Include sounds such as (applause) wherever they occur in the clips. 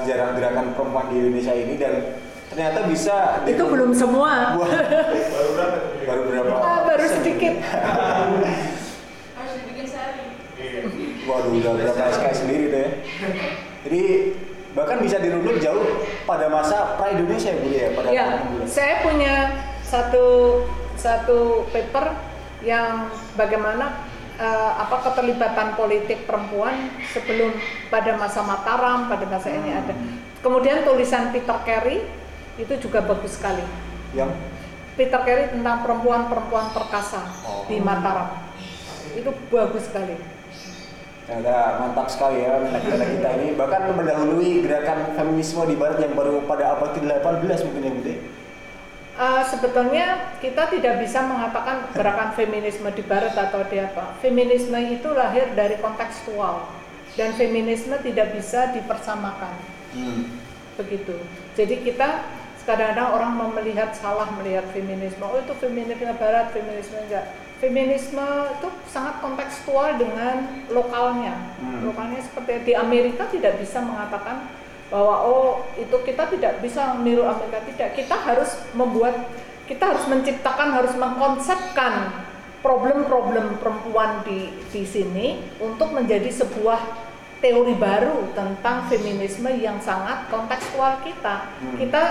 sejarah gerakan perempuan di Indonesia ini dan ternyata bisa Itu belum semua (laughs) baru berapa? Ah, baru sedikit. harus dibikin sehari Waduh, udah berapa SKS sendiri tuh ya. Jadi bahkan bisa dirunut jauh pada masa pra Indonesia ya Bude ya pada Ya, tahun 16. saya punya satu satu paper yang bagaimana eh, apa keterlibatan politik perempuan sebelum pada masa Mataram, pada masa ini ada. Kemudian tulisan Peter Carey itu juga bagus sekali. yang Peter Carey tentang perempuan-perempuan perkasa Oh. di Mataram. Itu bagus sekali. Ternyata mantap sekali ya anak-anak kita ini bahkan mendahului gerakan feminisme di barat yang baru pada abad ke-18 mungkin ya Bude. Eh, sebetulnya kita tidak bisa mengatakan gerakan feminisme di barat atau di apa. Feminisme itu lahir dari kontekstual dan feminisme tidak bisa dipersamakan. Hmm. Begitu. Jadi kita kadang-kadang orang melihat salah melihat feminisme. Oh itu feminisme barat, feminisme enggak. Feminisme itu sangat kontekstual dengan lokalnya. Hmm. Lokalnya seperti di Amerika tidak bisa mengatakan bahwa oh itu kita tidak bisa meniru Amerika tidak. Kita harus membuat kita harus menciptakan harus mengkonsepkan problem-problem perempuan di di sini untuk menjadi sebuah teori baru tentang feminisme yang sangat kontekstual kita. Hmm. Kita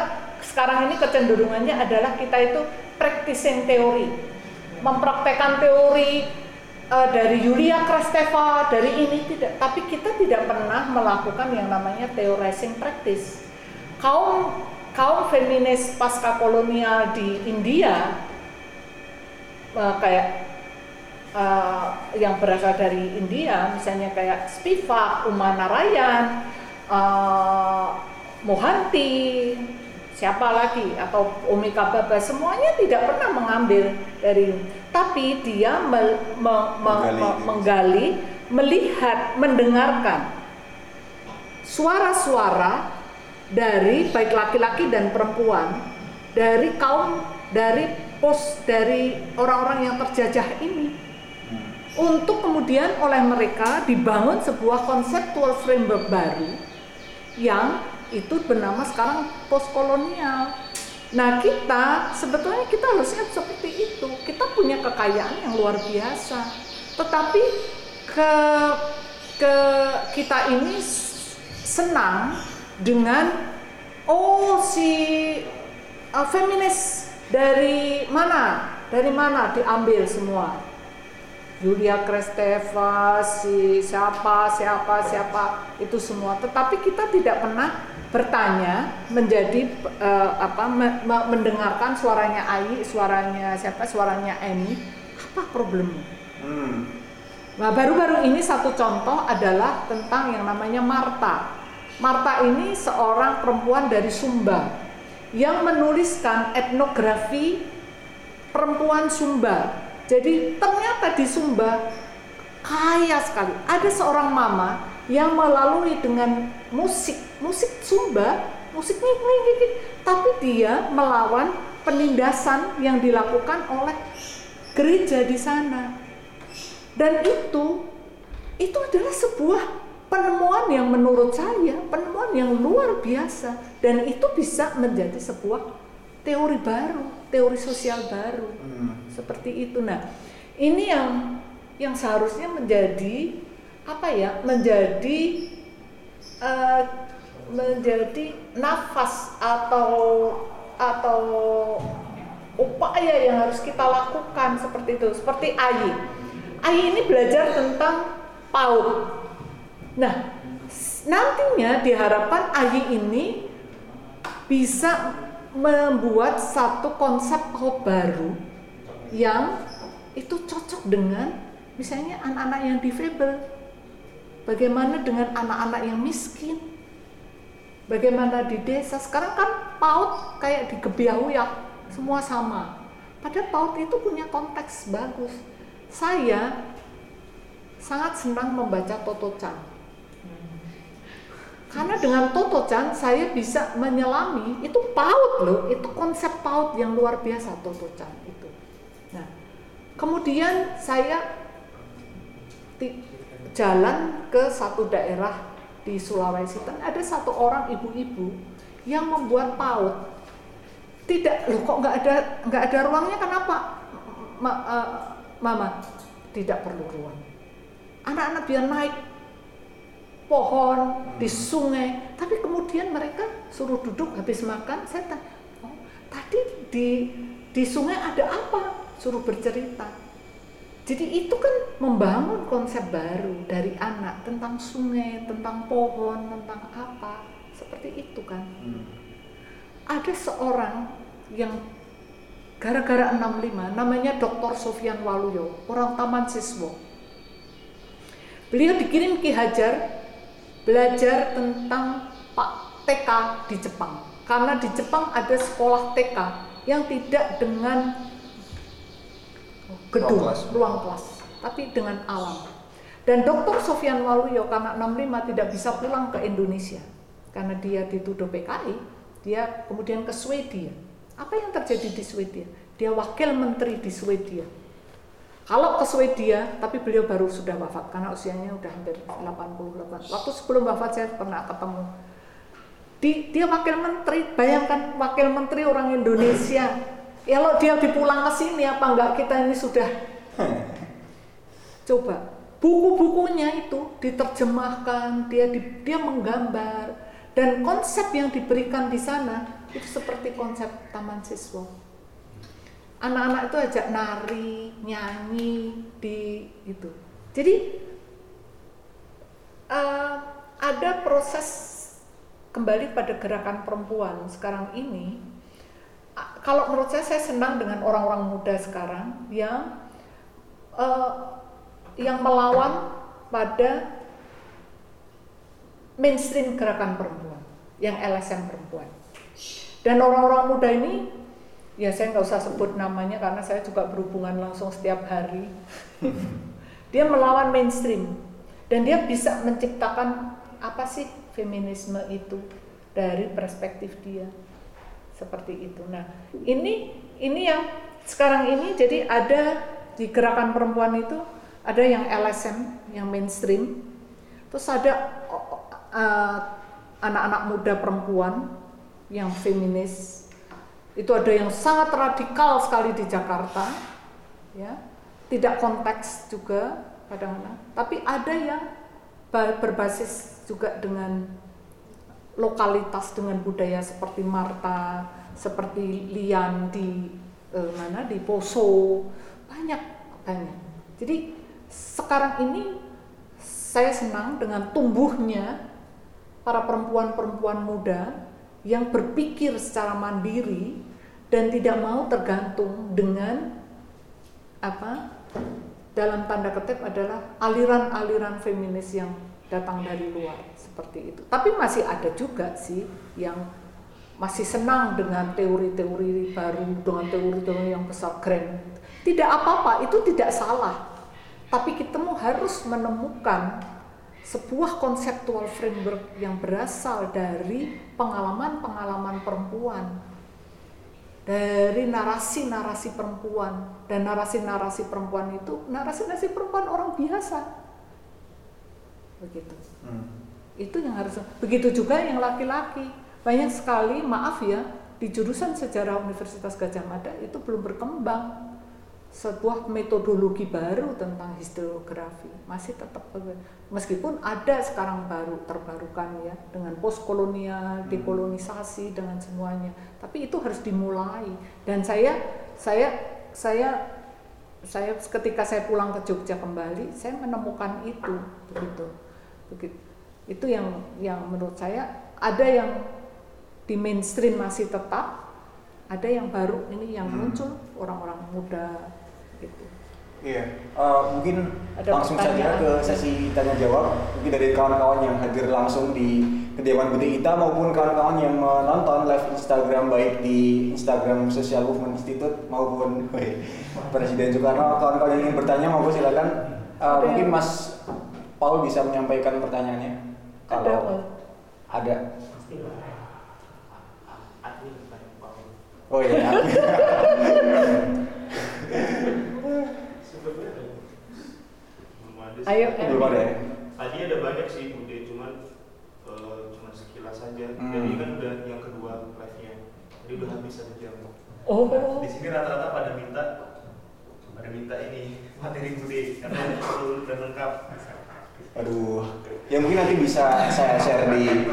sekarang ini kecenderungannya adalah kita itu practicing teori, mempraktekkan teori eh, dari Yulia Kristeva, dari ini tidak, tapi kita tidak pernah melakukan yang namanya theorizing practice. Kaum kaum feminis pasca kolonial di India eh, kayak eh, yang berasal dari India, misalnya kayak Spivak, Uma Narayan, eh, Mohanty, siapa lagi atau Umi Kababa semuanya tidak pernah mengambil dari tapi dia me- me- me- Menggali. me- menggali melihat mendengarkan suara-suara dari baik laki-laki dan perempuan dari kaum dari pos dari orang-orang yang terjajah ini. Untuk kemudian oleh mereka dibangun sebuah konseptual framework baru yang itu bernama sekarang postkolonial. Nah kita sebetulnya kita harusnya seperti itu. Kita punya kekayaan yang luar biasa. Tetapi ke ke kita ini senang dengan oh si uh, feminis dari mana? Dari mana diambil semua? Yulia Kristeva, si siapa, siapa, siapa itu semua. Tetapi kita tidak pernah bertanya, menjadi eh, apa, me- me- mendengarkan suaranya Ai, suaranya siapa, suaranya Eni, apa problemnya? Hmm. Nah, baru-baru ini satu contoh adalah tentang yang namanya Marta. Marta ini seorang perempuan dari Sumba yang menuliskan etnografi perempuan Sumba. Jadi ternyata di Sumba kaya sekali. Ada seorang mama yang melalui dengan musik, musik Sumba, musik nih, nih, nih, nih. tapi dia melawan penindasan yang dilakukan oleh gereja di sana. Dan itu itu adalah sebuah penemuan yang menurut saya penemuan yang luar biasa dan itu bisa menjadi sebuah teori baru, teori sosial baru. Hmm. Seperti itu. Nah, ini yang yang seharusnya menjadi apa ya? Menjadi eh, menjadi nafas atau atau upaya yang harus kita lakukan seperti itu. Seperti Ayi. Ayi ini belajar tentang PAUD. Nah, nantinya diharapkan Ayi ini bisa membuat satu konsep PAUD baru yang itu cocok dengan misalnya anak-anak yang difabel. Bagaimana dengan anak-anak yang miskin? Bagaimana di desa? Sekarang kan PAUD kayak di Gebiahuyak semua sama. Padahal PAUD itu punya konteks bagus. Saya sangat senang membaca Toto Chan. Karena dengan Toto Chan saya bisa menyelami itu PAUD loh, itu konsep PAUD yang luar biasa Toto Chan itu. Nah, kemudian saya jalan ke satu daerah di Sulawesi dan ada satu orang ibu-ibu yang membuat PAUD. Tidak, loh kok nggak ada nggak ada ruangnya kenapa? Ma- eh, mama, tidak perlu ruang. Anak-anak biar naik pohon di sungai, tapi kemudian mereka suruh duduk habis makan. Saya tanya, oh, tadi di di sungai ada apa? Suruh bercerita. Jadi itu kan membangun konsep baru dari anak tentang sungai, tentang pohon, tentang apa, seperti itu kan. Ada seorang yang gara-gara 65 namanya Dr. Sofian Waluyo, orang Taman Siswo. Beliau dikirim Ki Hajar belajar tentang Pak TK di Jepang. Karena di Jepang ada sekolah TK yang tidak dengan gedung, Ruang kelas. ruang kelas, tapi dengan alam. Dan Dr. Sofian Waluyo karena 65 tidak bisa pulang ke Indonesia karena dia dituduh PKI, dia kemudian ke Swedia. Apa yang terjadi di Swedia? Dia wakil menteri di Swedia. Kalau ke Swedia, tapi beliau baru sudah wafat karena usianya udah hampir 88. Waktu sebelum wafat saya pernah ketemu. Di, dia wakil menteri, bayangkan wakil menteri orang Indonesia. Ya kalau dia dipulang ke sini apa enggak kita ini sudah coba buku-bukunya itu diterjemahkan, dia di- dia menggambar dan konsep yang diberikan di sana itu seperti konsep taman siswa anak-anak itu ajak nari, nyanyi di itu. Jadi eh, ada proses kembali pada gerakan perempuan sekarang ini. Kalau menurut saya, saya senang dengan orang-orang muda sekarang yang eh, yang melawan pada mainstream gerakan perempuan, yang LSM perempuan. Dan orang-orang muda ini ya saya nggak usah sebut namanya karena saya juga berhubungan langsung setiap hari (laughs) dia melawan mainstream dan dia bisa menciptakan apa sih feminisme itu dari perspektif dia seperti itu. Nah ini ini yang sekarang ini jadi ada di gerakan perempuan itu ada yang LSM yang mainstream. Terus ada uh, anak-anak muda perempuan yang feminis. Itu ada yang sangat radikal sekali di Jakarta ya. Tidak konteks juga kadang-kadang. Tapi ada yang ba- berbasis juga dengan lokalitas dengan budaya seperti Marta seperti Lian di eh, mana di Poso. Banyak banyak. Jadi sekarang ini saya senang dengan tumbuhnya para perempuan-perempuan muda yang berpikir secara mandiri dan tidak mau tergantung dengan apa dalam tanda kutip adalah aliran-aliran feminis yang datang dari luar seperti itu. Tapi masih ada juga sih yang masih senang dengan teori-teori baru, dengan teori-teori yang besar keren. Tidak apa-apa, itu tidak salah. Tapi kita mau harus menemukan sebuah konseptual framework yang berasal dari pengalaman-pengalaman perempuan dari narasi-narasi perempuan dan narasi-narasi perempuan itu narasi-narasi perempuan orang biasa begitu. Itu yang harus begitu juga yang laki-laki. Banyak sekali maaf ya di jurusan sejarah Universitas Gajah Mada itu belum berkembang. Sebuah metodologi baru tentang historiografi masih tetap meskipun ada sekarang baru terbarukan ya dengan postkolonial dekolonisasi dengan semuanya. Tapi itu harus dimulai. Dan saya saya saya saya ketika saya pulang ke Jogja kembali saya menemukan itu begitu begitu itu yang yang menurut saya ada yang di mainstream masih tetap ada yang baru ini yang Hmm. muncul orang-orang muda gitu. Iya, eh, mungkin Ada langsung saja ke sesi tanya jawab. Mungkin dari kawan-kawan yang hadir langsung di kediaman Budi Ita maupun kawan-kawan yang menonton live Instagram baik di Instagram Social Movement Institute maupun Presiden Soekarno kawan-kawan yang ingin bertanya maupun silakan Uh, mungkin Mas Paul bisa menyampaikan pertanyaannya? Ada, kalau Paul. ada banget oh iya ada. Ayo, belum ada ya? Tadi ada banyak sih bude cuman eh, cuman sekilas saja. Hmm. ini kan udah yang kedua live nya jadi udah habis satu jam. Oh. Nah, di sini rata-rata pada minta pada minta ini materi bude karena perlu dan lengkap aduh ya mungkin nanti bisa saya share di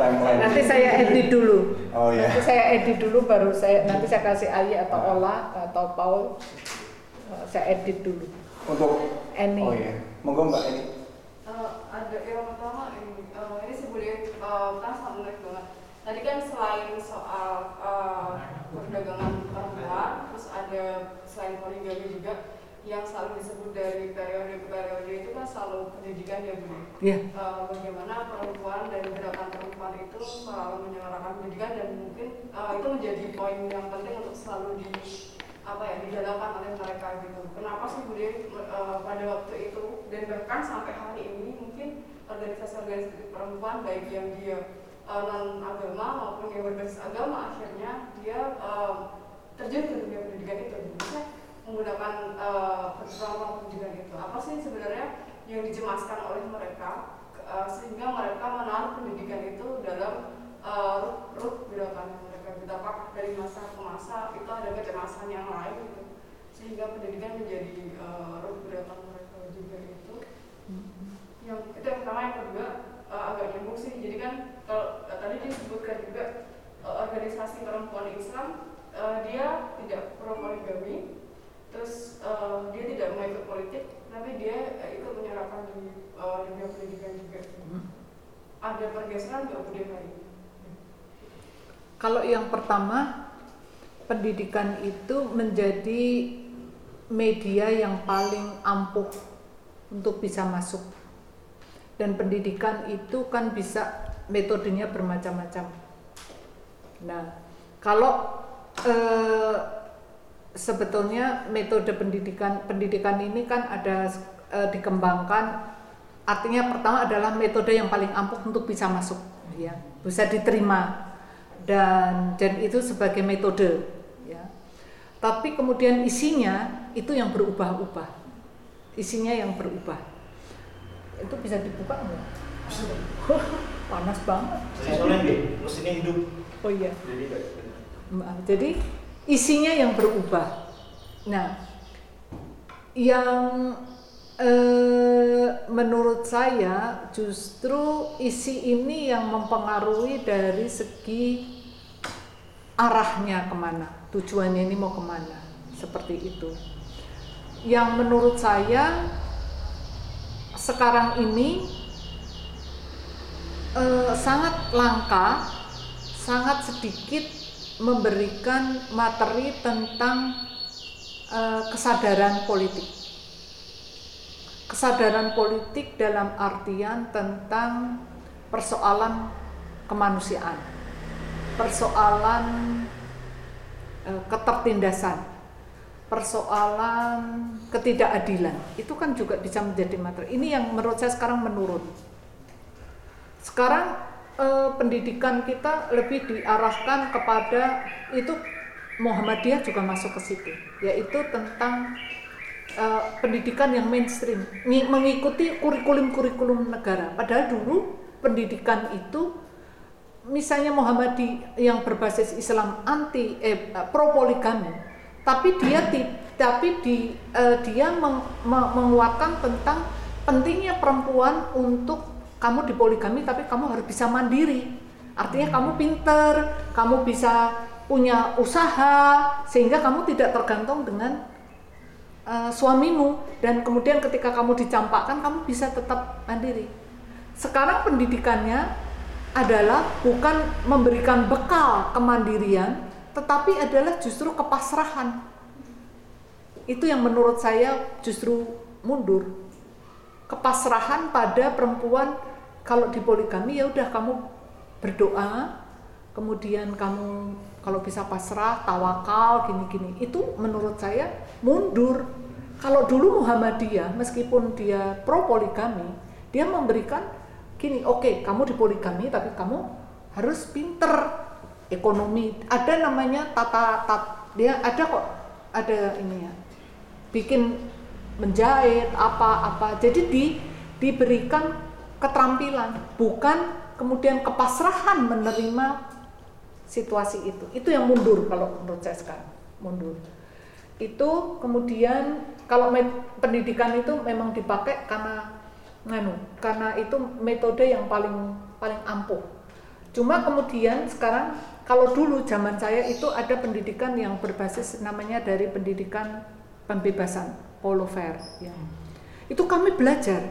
timeline Nanti saya edit dulu. oh ya Nanti saya edit dulu baru saya nanti saya kasih Ayi atau Ola atau Paul eh, saya edit dulu. untuk Eni. oh iya monggo mbak Eni Eh, ada yang pertama ini, eh, ini sebenarnya eh, kan sangat menarik banget. Tadi kan selain soal eh, perdagangan perempuan, terus ada selain poligami juga yang selalu disebut dari periode ke periode itu kan selalu pendidikan ya Bu. Iya. Eh, bagaimana perempuan dan gerakan perempuan itu selalu menyuarakan pendidikan dan mungkin eh, itu menjadi poin yang penting untuk selalu di apa ya dijalankan oleh mereka gitu. Kenapa sih Bude eh, pada waktu itu dan bahkan sampai hari ini mungkin organisasi-organisasi perempuan baik yang dia eh, non agama maupun yang berbasis agama akhirnya dia eh, terjun ke dunia pendidikan itu bisa menggunakan persoalan pendidikan itu. Apa sih sebenarnya yang dicemaskan oleh mereka eh, sehingga mereka menaruh pendidikan itu dalam eh, rut gerakan mereka gitu. Apakah dari masa ke masa itu ada kecemasan yang lain gitu sehingga pendidikan menjadi eh, rut gerakan mereka juga itu yang itu yang pertama. Yang kedua eh, agak nyambung sih. Jadi kan kalau eh, tadi disebutkan juga eh, organisasi perempuan Islam eh, dia tidak pro poligami dia tidak mau ikut politik tapi dia eh, ikut menyerahkan di eh, dunia pendidikan juga ada pergeseran nggak Bude hari ini? Kalau yang pertama, pendidikan itu menjadi media yang paling ampuh untuk bisa masuk. Dan pendidikan itu kan bisa metodenya bermacam-macam. Nah, kalau eh, sebetulnya metode pendidikan pendidikan ini kan ada eh, dikembangkan. Artinya pertama adalah metode yang paling ampuh untuk bisa masuk ya. Bisa diterima. Dan dan itu sebagai metode ya. Tapi kemudian isinya itu yang berubah-ubah. Isinya yang berubah. Itu bisa dibuka nggak? (laughs) Panas banget. Soalnya mesinnya hidup. Oh iya. Jadi isinya yang berubah. Nah, yang eh, menurut saya justru isi ini yang mempengaruhi dari segi arahnya ke mana, tujuannya ini mau ke mana, seperti itu. Yang menurut saya sekarang ini eh, sangat langka, sangat sedikit memberikan materi tentang eh, kesadaran politik. Kesadaran politik dalam artian tentang persoalan kemanusiaan, persoalan eh, ketertindasan, persoalan ketidakadilan. Itu kan juga bisa menjadi materi. Ini yang menurut saya sekarang menurun. Sekarang eh, pendidikan kita lebih diarahkan kepada itu Muhammadiyah juga masuk ke situ, yaitu tentang eh, pendidikan yang mainstream, mengikuti kurikulum-kurikulum negara. Padahal dulu pendidikan itu misalnya Muhammadi yang berbasis Islam anti eh, pro poligami, tapi dia ti- tapi di eh, dia meng- me- menguatkan tentang pentingnya perempuan untuk kamu dipoligami tapi kamu harus bisa mandiri. Artinya kamu pinter, kamu bisa punya usaha sehingga kamu tidak tergantung dengan eh, suamimu dan kemudian ketika kamu dicampakkan kamu bisa tetap mandiri. Sekarang pendidikannya adalah bukan memberikan bekal kemandirian, tetapi adalah justru kepasrahan. Itu yang menurut saya justru mundur. Kepasrahan pada perempuan kalau di poligami ya udah kamu berdoa, kemudian kamu kalau bisa pasrah, tawakal, gini-gini. Itu menurut saya mundur. Kalau dulu Muhammadiyah, meskipun dia pro poligami, dia memberikan gini, oke, okay, kamu di poligami, tapi kamu harus pinter ekonomi. Ada namanya tata, tata dia ada kok, ada ini ya, bikin menjahit apa-apa. Jadi di diberikan keterampilan, bukan kemudian kepasrahan menerima situasi itu. Itu yang mundur kalau menurut saya sekarang, mundur. Itu kemudian kalau pendidikan itu memang dipakai karena nganu, karena itu metode yang paling paling ampuh. Cuma kemudian sekarang kalau dulu zaman saya itu ada pendidikan yang berbasis namanya dari pendidikan pembebasan Paulo Freire ya. Itu kami belajar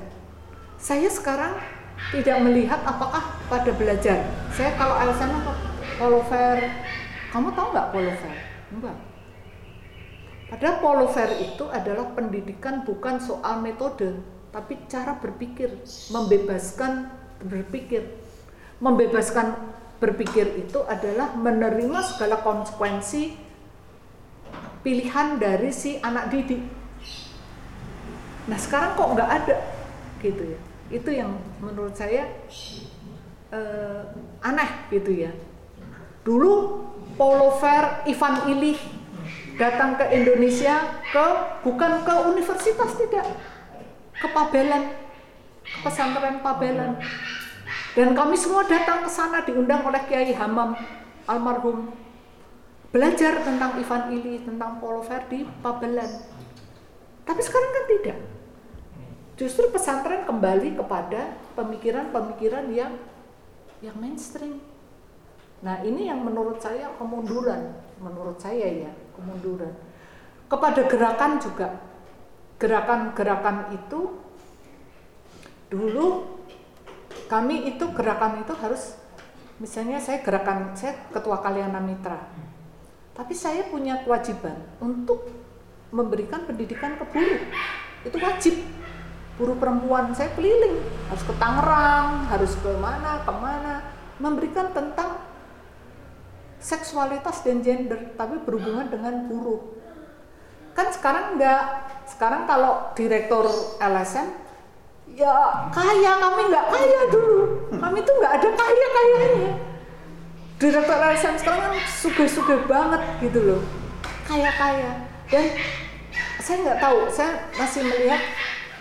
saya sekarang tidak melihat apakah pada belajar. Saya kalau LSM apa polover, kamu tahu nggak polover? Enggak. Padahal polover itu adalah pendidikan bukan soal metode, tapi cara berpikir, membebaskan berpikir. Membebaskan berpikir itu adalah menerima segala konsekuensi pilihan dari si anak didik. Nah sekarang kok nggak ada? Gitu ya. Itu yang menurut saya uh, aneh gitu ya. Dulu Paulo Ver, Ivan Illich datang ke Indonesia ke bukan ke universitas tidak. Ke Pabelan ke pesantren Pabelan. Dan kami semua datang ke sana diundang oleh Kiai Hamam almarhum. Belajar tentang Ivan Illich tentang Paulo Ver di Pabelan. Tapi sekarang kan tidak Justru pesantren kembali kepada pemikiran-pemikiran yang yang mainstream. Nah, ini yang menurut saya kemunduran, menurut saya ya, kemunduran. Kepada gerakan juga. Gerakan-gerakan itu dulu kami itu gerakan itu harus misalnya saya gerakan saya ketua Kaliana Mitra. Tapi saya punya kewajiban untuk memberikan pendidikan ke buruh. Itu wajib buruh perempuan saya keliling. Harus ke Tangerang harus ke mana ke mana memberikan tentang seksualitas dan gender tapi berhubungan dengan buruh. Kan sekarang enggak. Sekarang kalau direktur LSM ya kaya kami enggak kaya dulu. Kami tuh enggak ada kaya kayanya. Direktur LSM sekarang kan suge-suge banget gitu loh. Kaya kaya dan saya nggak tahu saya masih melihat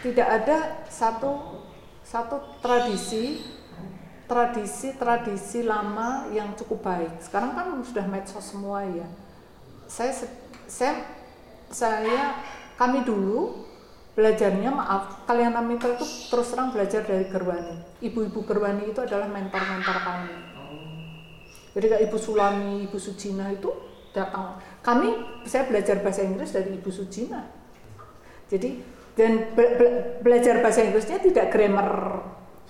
tidak ada satu satu tradisi tradisi tradisi lama yang cukup baik. Sekarang kan sudah medsos semua ya. Saya saya saya kami dulu belajarnya maaf kalian Mitra itu terus terang belajar dari Gerwani. Ibu-ibu Gerwani itu adalah mentor-mentor kami. Jadi kayak Ibu Sulami, Ibu Sujina itu datang. Kami saya belajar bahasa Inggris dari Ibu Sujina. Jadi dan be be belajar bahasa Inggrisnya tidak grammar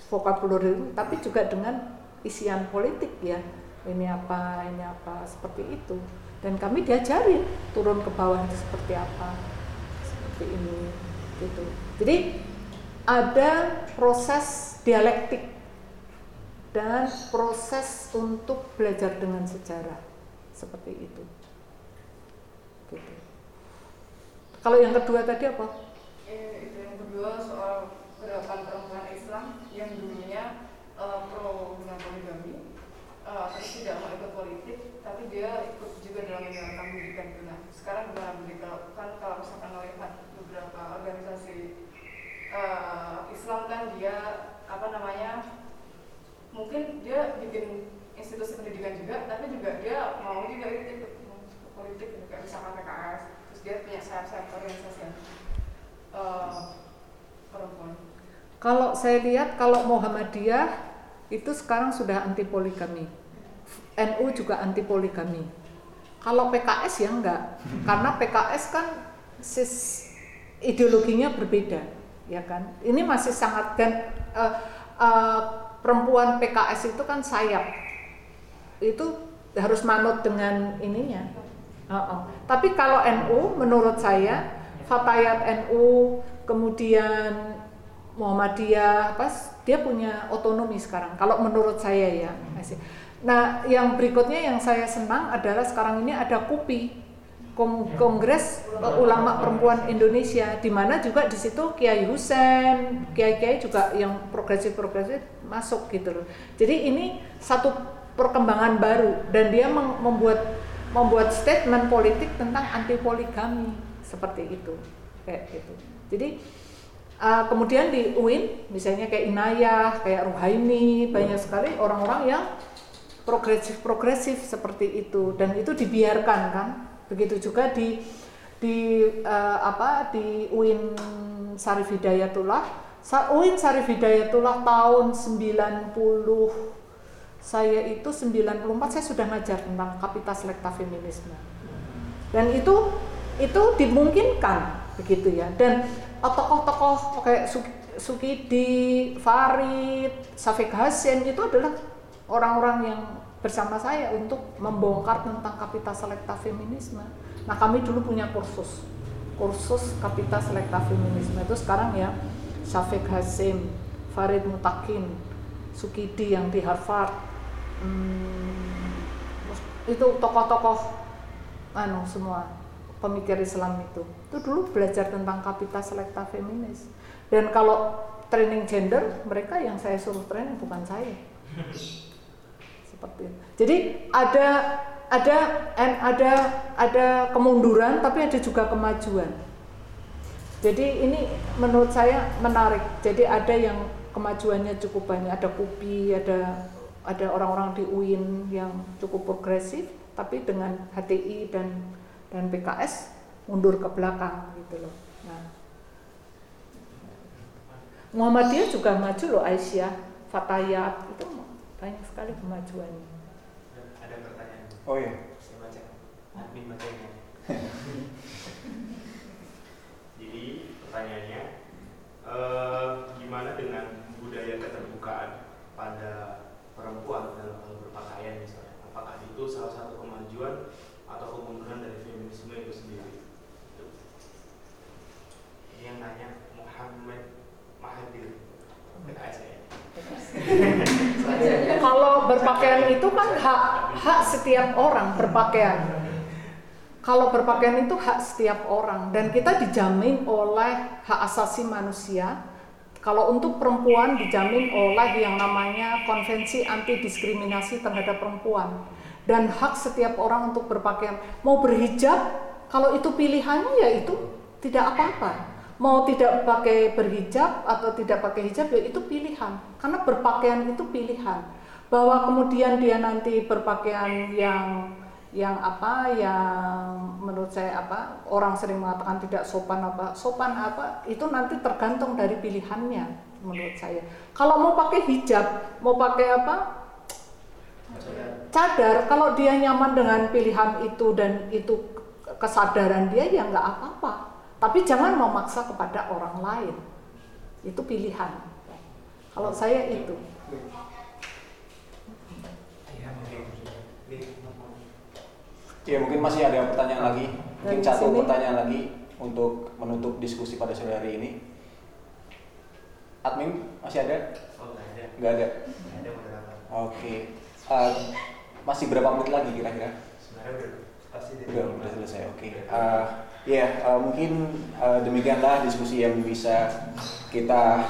vocabulary tapi juga dengan isian politik ya. Ini apa ini apa seperti itu. Dan kami diajari turun ke bawah itu seperti apa seperti ini gitu. Jadi ada proses dialektik dan proses untuk belajar dengan sejarah seperti itu. Gitu. kalau yang kedua tadi apa kedua soal gerakan perempuan Islam yang dulunya uh, pro dengan poligami. Uh, tapi tidak mau ikut politik tapi dia ikut juga dalam menjalankan pendidikan nah sekarang gimana begitu kan kalau misalkan melihat beberapa organisasi uh, Islam kan dia apa namanya mungkin dia bikin institusi pendidikan juga tapi juga dia mau juga ikut politik juga misalkan PKS terus dia punya sayap-sayap organisasi uh, perempuan? Kalau saya lihat kalau Muhammadiyah itu sekarang sudah anti poligami. NU juga anti poligami. Kalau PKS ya enggak. Karena PKS kan sis ideologinya berbeda, ya kan? Ini masih sangat dan uh, uh, perempuan PKS itu kan sayap. Itu harus manut dengan ininya. Uh -uh. Tapi kalau NU menurut saya fatayat NU kemudian Muhammadiyah pas dia punya otonomi sekarang. Kalau menurut saya ya, masih. Nah, yang berikutnya yang saya senang adalah sekarang ini ada KUPI, Kongres Ulama Perempuan Indonesia, di mana juga di situ Kiai Husen, Kiai-kiai juga yang progresif-progresif masuk gitu loh. Jadi ini satu perkembangan baru dan dia membuat membuat statement politik tentang anti poligami seperti itu kayak gitu. Jadi uh, kemudian di UIN misalnya kayak Inayah, kayak Ruhaini banyak sekali orang-orang yang progresif-progresif seperti itu dan itu dibiarkan kan. Begitu juga di di uh, apa di UIN Sarif Hidayatullah UIN Sarif Hidayatullah tahun 90 saya itu 94 saya sudah ngajar tentang kapitas selekta feminisme dan itu itu dimungkinkan begitu ya. Dan tokoh-tokoh kayak Sukidi, Farid, Safik Hasan itu adalah orang-orang yang bersama saya untuk membongkar tentang kapitas selekta feminisme. Nah kami dulu punya kursus, kursus kapitas selekta feminisme. Itu sekarang ya Safik Hasim, Farid Mutakin, Sukidi yang di Harvard, hmm, itu tokoh-tokoh anu semua pemikir Islam itu. Itu dulu belajar tentang kapitas selekta feminis. Dan kalau training gender mereka yang saya suruh training bukan saya. Seperti itu. Jadi ada ada ada ada kemunduran tapi ada juga kemajuan. Jadi ini menurut saya menarik. Jadi ada yang kemajuannya cukup banyak. Ada KUPI ada ada orang-orang di UIN yang cukup progresif tapi dengan HTI dan dan PKS mundur ke belakang gitu loh. Nah, Muhammadiyah juga maju loh Aisyah, Fatayat itu banyak sekali kemajuannya. Ada pertanyaan? Oh iya. Saya baca. Admin bacanya. (laughs) Jadi pertanyaannya, eh, gimana dengan budaya keterbukaan pada perempuan dalam hal berpakaian misalnya apakah itu salah satu kemajuan atau kemunduran dari feminisme itu sendiri nanya Muhammad Mahathir. Ya? (laughs) Kalau berpakaian itu kan hak hak setiap orang berpakaian. Kalau berpakaian itu hak setiap orang. Dan kita dijamin oleh hak asasi manusia. Kalau untuk perempuan dijamin oleh yang namanya Konvensi Anti Diskriminasi Terhadap Perempuan. Dan hak setiap orang untuk berpakaian. Mau berhijab, kalau itu pilihannya ya itu tidak apa-apa. Mau tidak pakai berhijab atau tidak pakai hijab ya itu pilihan. Karena berpakaian itu pilihan. Bahwa kemudian dia nanti berpakaian yang yang apa yang menurut saya apa orang sering mengatakan tidak sopan apa sopan apa itu nanti tergantung dari pilihannya menurut saya kalau mau pakai hijab mau pakai apa cadar kalau dia nyaman dengan pilihan itu dan itu kesadaran dia ya nggak apa-apa tapi jangan memaksa kepada orang lain itu pilihan kalau saya itu Ya mungkin masih ada pertanyaan lagi, mungkin Dari satu sini. pertanyaan lagi untuk menutup diskusi pada sore hari ini. Admin masih ada? oh nggak ada Nggak ada. nggak ada moderator Oke. Eh, masih berapa menit lagi kira-kira? sebenarnya udah pasti dari Udah, udah selesai. Oke. Eh, ya eh, mungkin eh, demikianlah diskusi yang bisa kita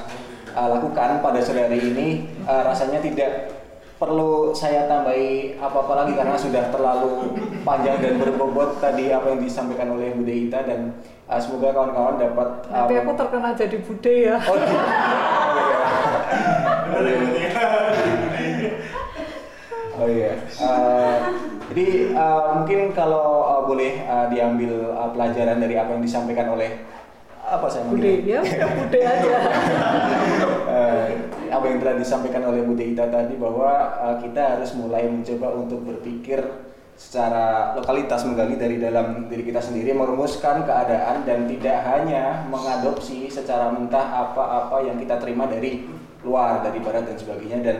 eh, lakukan pada sore hari ini. Eh, rasanya tidak perlu saya tambahi apa-apa lagi karena sudah terlalu panjang dan berbobot tadi apa yang disampaikan oleh Bu Deita dan eh, semoga kawan-kawan dapat nanti eh, aku terkena jadi bude ya Oh, iya. (laughs) Oh iya. Eh, jadi eh, mungkin kalau eh, boleh eh, diambil eh, pelajaran dari apa yang disampaikan oleh apa saya bude ya udah bude aja. (laughs) Eh, apa yang telah disampaikan oleh Bu Deita tadi bahwa eh, kita harus mulai mencoba untuk berpikir secara lokalitas menggali dari dalam diri kita sendiri merumuskan keadaan dan tidak hanya mengadopsi secara mentah apa-apa yang kita terima dari luar dari barat dan sebagainya. Dan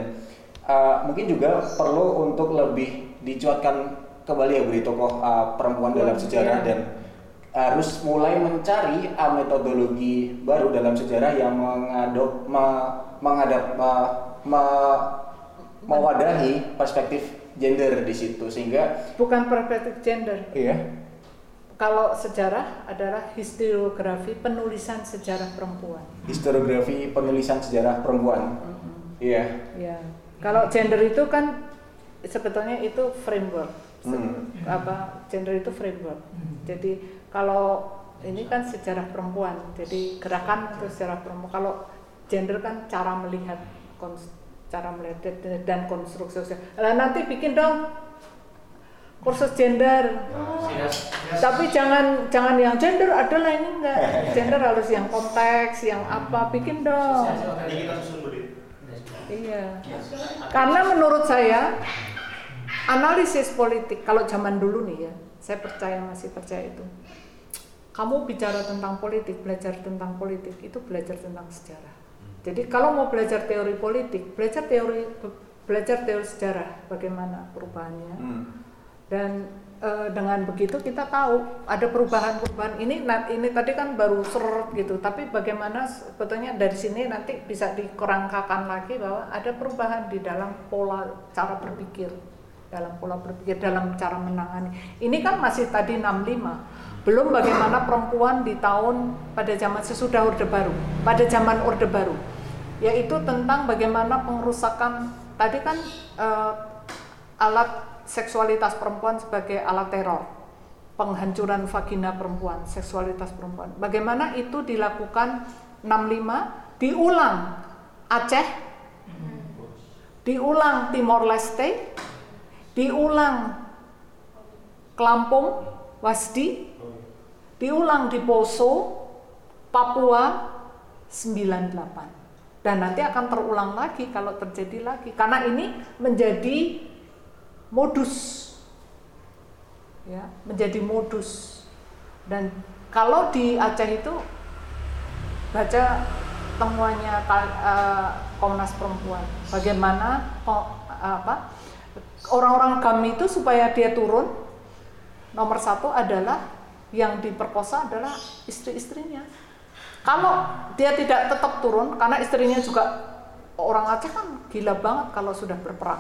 eh, mungkin juga perlu untuk lebih dicuatkan kembali ya Bu di tokoh eh, perempuan dalam sejarah Iya. dan harus mulai mencari uh, metodologi baru dalam sejarah yang mengadop me- menghadap me- me- mewadahi perspektif gender di situ sehingga bukan perspektif gender. iya Kalau sejarah adalah historiografi penulisan sejarah perempuan. historiografi penulisan sejarah perempuan iya Ya. Kalau gender itu kan sebetulnya itu framework. Hmm. Apa gender itu framework. Jadi kalau ini kan sejarah perempuan. Jadi gerakan itu sejarah perempuan. Kalau gender kan cara melihat cara melihat dan- konstruksi sosial. Lah nanti bikin dong kursus gender. Tapi jangan jangan yang gender adalah ini enggak. (laughs) Gender harus yang konteks, yang apa, bikin dong. Iya. Karena menurut saya analisis politik kalau zaman dulu nih ya, saya percaya masih percaya itu. Kamu bicara tentang politik, belajar tentang politik itu belajar tentang sejarah. Jadi kalau mau belajar teori politik, belajar teori belajar teori sejarah bagaimana perubahannya. Hmm. Dan eh, dengan begitu kita tahu ada perubahan-perubahan ini ini tadi kan baru seret gitu tapi bagaimana sebetulnya dari sini nanti bisa dikerangkakan lagi bahwa ada perubahan di dalam pola cara berpikir dalam pola berpikir dalam cara menangani. Ini kan masih tadi 65 belum bagaimana perempuan di tahun pada zaman sesudah orde baru pada zaman orde baru. Yaitu tentang bagaimana pengerusakan tadi kan eh, alat seksualitas perempuan sebagai alat teror, penghancuran vagina perempuan, seksualitas perempuan. Bagaimana itu dilakukan 65 diulang Aceh, diulang Timor Leste, diulang. Kelampung, Wasdi, diulang di Poso, Papua 98 dan nanti akan terulang lagi kalau terjadi lagi. Karena ini menjadi modus. Ya menjadi modus. Dan kalau di Aceh itu baca temuannya eh, Komnas Perempuan. Bagaimana ko- apa orang-orang kami itu supaya dia turun nomor satu adalah yang diperkosa adalah istri-istrinya kalau dia tidak tetap turun karena istrinya juga orang Aceh kan gila banget kalau sudah berperang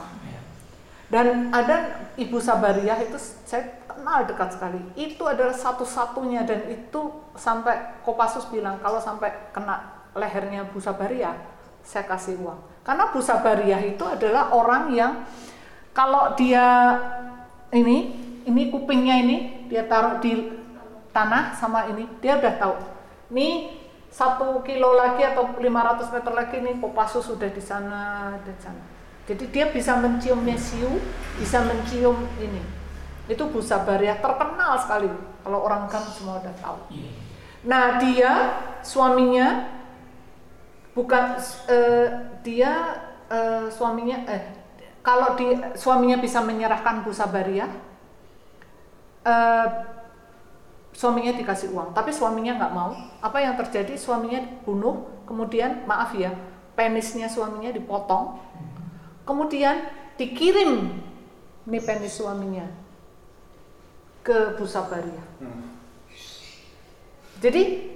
dan ada Ibu Sabariah itu saya kenal dekat sekali. Itu adalah satu-satunya dan itu sampai Kopassus bilang kalau sampai kena lehernya Bu Sabariah, saya kasih uang. Karena Bu Sabariah itu adalah orang yang kalau dia ini ini kupingnya ini dia taruh di tanah sama ini dia udah tahu. Ini satu kilo lagi atau 500 meter lagi nih Kopassus sudah di sana di sana. Jadi dia bisa mencium mesiu, bisa mencium ini. Itu Bu Sabariah terkenal sekali. Kalau orang kan semua udah tahu. Nah dia suaminya bukan eh, dia eh, suaminya eh kalau di suaminya bisa menyerahkan Bu Sabariah, eh, suaminya dikasih uang. Tapi suaminya nggak mau. Apa yang terjadi? Suaminya bunuh. Kemudian maaf ya, penisnya suaminya dipotong kemudian dikirim nih penis suaminya ke Bu Sabaria. Hmm. Jadi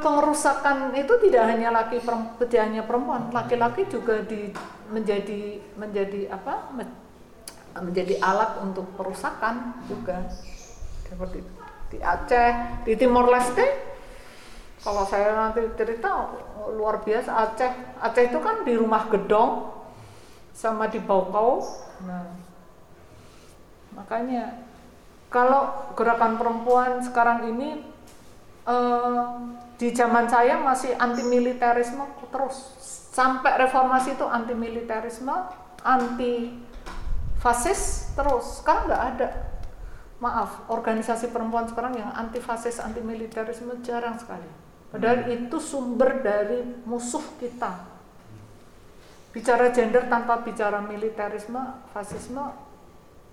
pengerusakan itu tidak hanya laki perem- tidak hanya perempuan, laki-laki juga di menjadi menjadi apa? me- menjadi alat untuk perusakan juga seperti itu. Di Aceh, di Timor Leste kalau saya nanti cerita luar biasa Aceh. Aceh itu kan di rumah gedong sama di Baukau. Nah, makanya kalau gerakan perempuan sekarang ini eh, di zaman saya masih anti militerisme terus sampai reformasi itu anti militerisme, anti fasis terus. Sekarang nggak ada. Maaf, organisasi perempuan sekarang yang anti fasis, anti militerisme jarang sekali. Padahal itu sumber dari musuh kita, bicara gender tanpa bicara militerisme, fasisme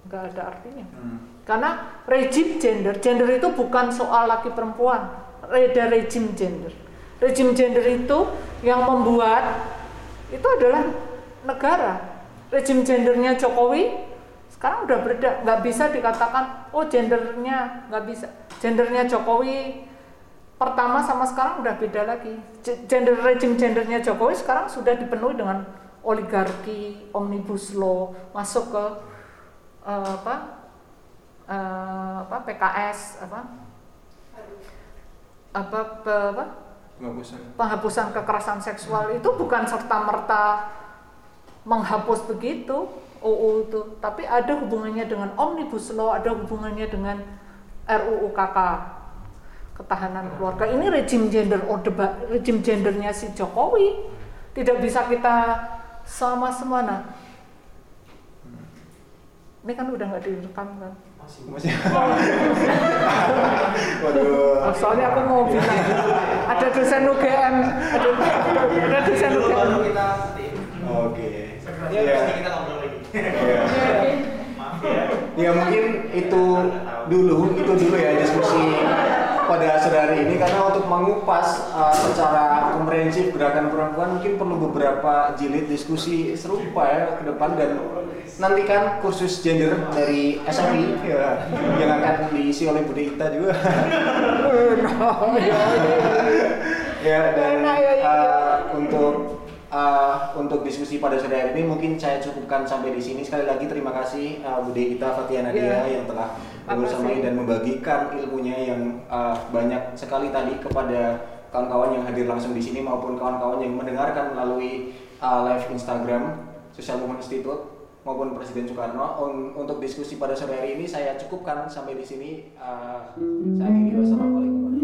nggak ada artinya. Hmm. Karena rejim gender, gender itu bukan soal laki perempuan, ada rejim gender. Rejim gender itu yang membuat itu adalah negara. Rejim gendernya Jokowi sekarang udah beda nggak bisa dikatakan oh gendernya nggak bisa gendernya Jokowi pertama sama sekarang udah beda lagi gender rejim gendernya Jokowi sekarang sudah dipenuhi dengan oligarki omnibus law masuk ke eh, apa eh, apa PKS apa apa pe- apa Penghapusan. penghapusan kekerasan seksual itu bukan serta merta menghapus begitu UU itu, tapi ada hubungannya dengan omnibus law, ada hubungannya dengan RUU KK ketahanan keluarga. Ini rejim gender orde rejim gendernya si Jokowi. Tidak bisa kita sama semana. Ini kan udah nggak direkam kan? Masih. Masih. (laughs) Waduh. Oh, soalnya aku mau bilang ada dosen UGM, ada, ada dosen UGM. kita ketik. Oke. Ya, Ya. pasti kita ngobrol lagi. Ya. Maaf ya. Ya mungkin itu dulu, itu dulu ya diskusi pada sore hari ini karena untuk mengupas uh, secara komprehensif gerakan perempuan mungkin perlu beberapa jilid diskusi serupa ya ke depan dan nantikan kursus gender dari SMI ya, yang akan diisi oleh Bude Ita juga. (laughs) ya dan Enak ya, ya. uh, untuk uh, untuk diskusi pada sore hari ini mungkin saya cukupkan sampai di sini sekali lagi terima kasih uh, Bude Ita Fatia Nadia Ya. yang telah bersamai dan membagikan ilmunya yang uh, banyak sekali tadi kepada kawan-kawan yang hadir langsung di sini maupun kawan-kawan yang mendengarkan melalui uh, live Instagram Social Movement Institute maupun Presiden Soekarno. Un- untuk diskusi pada sore hari ini saya cukupkan sampai di sini. Uh, saya akhiri wassalamualaikum.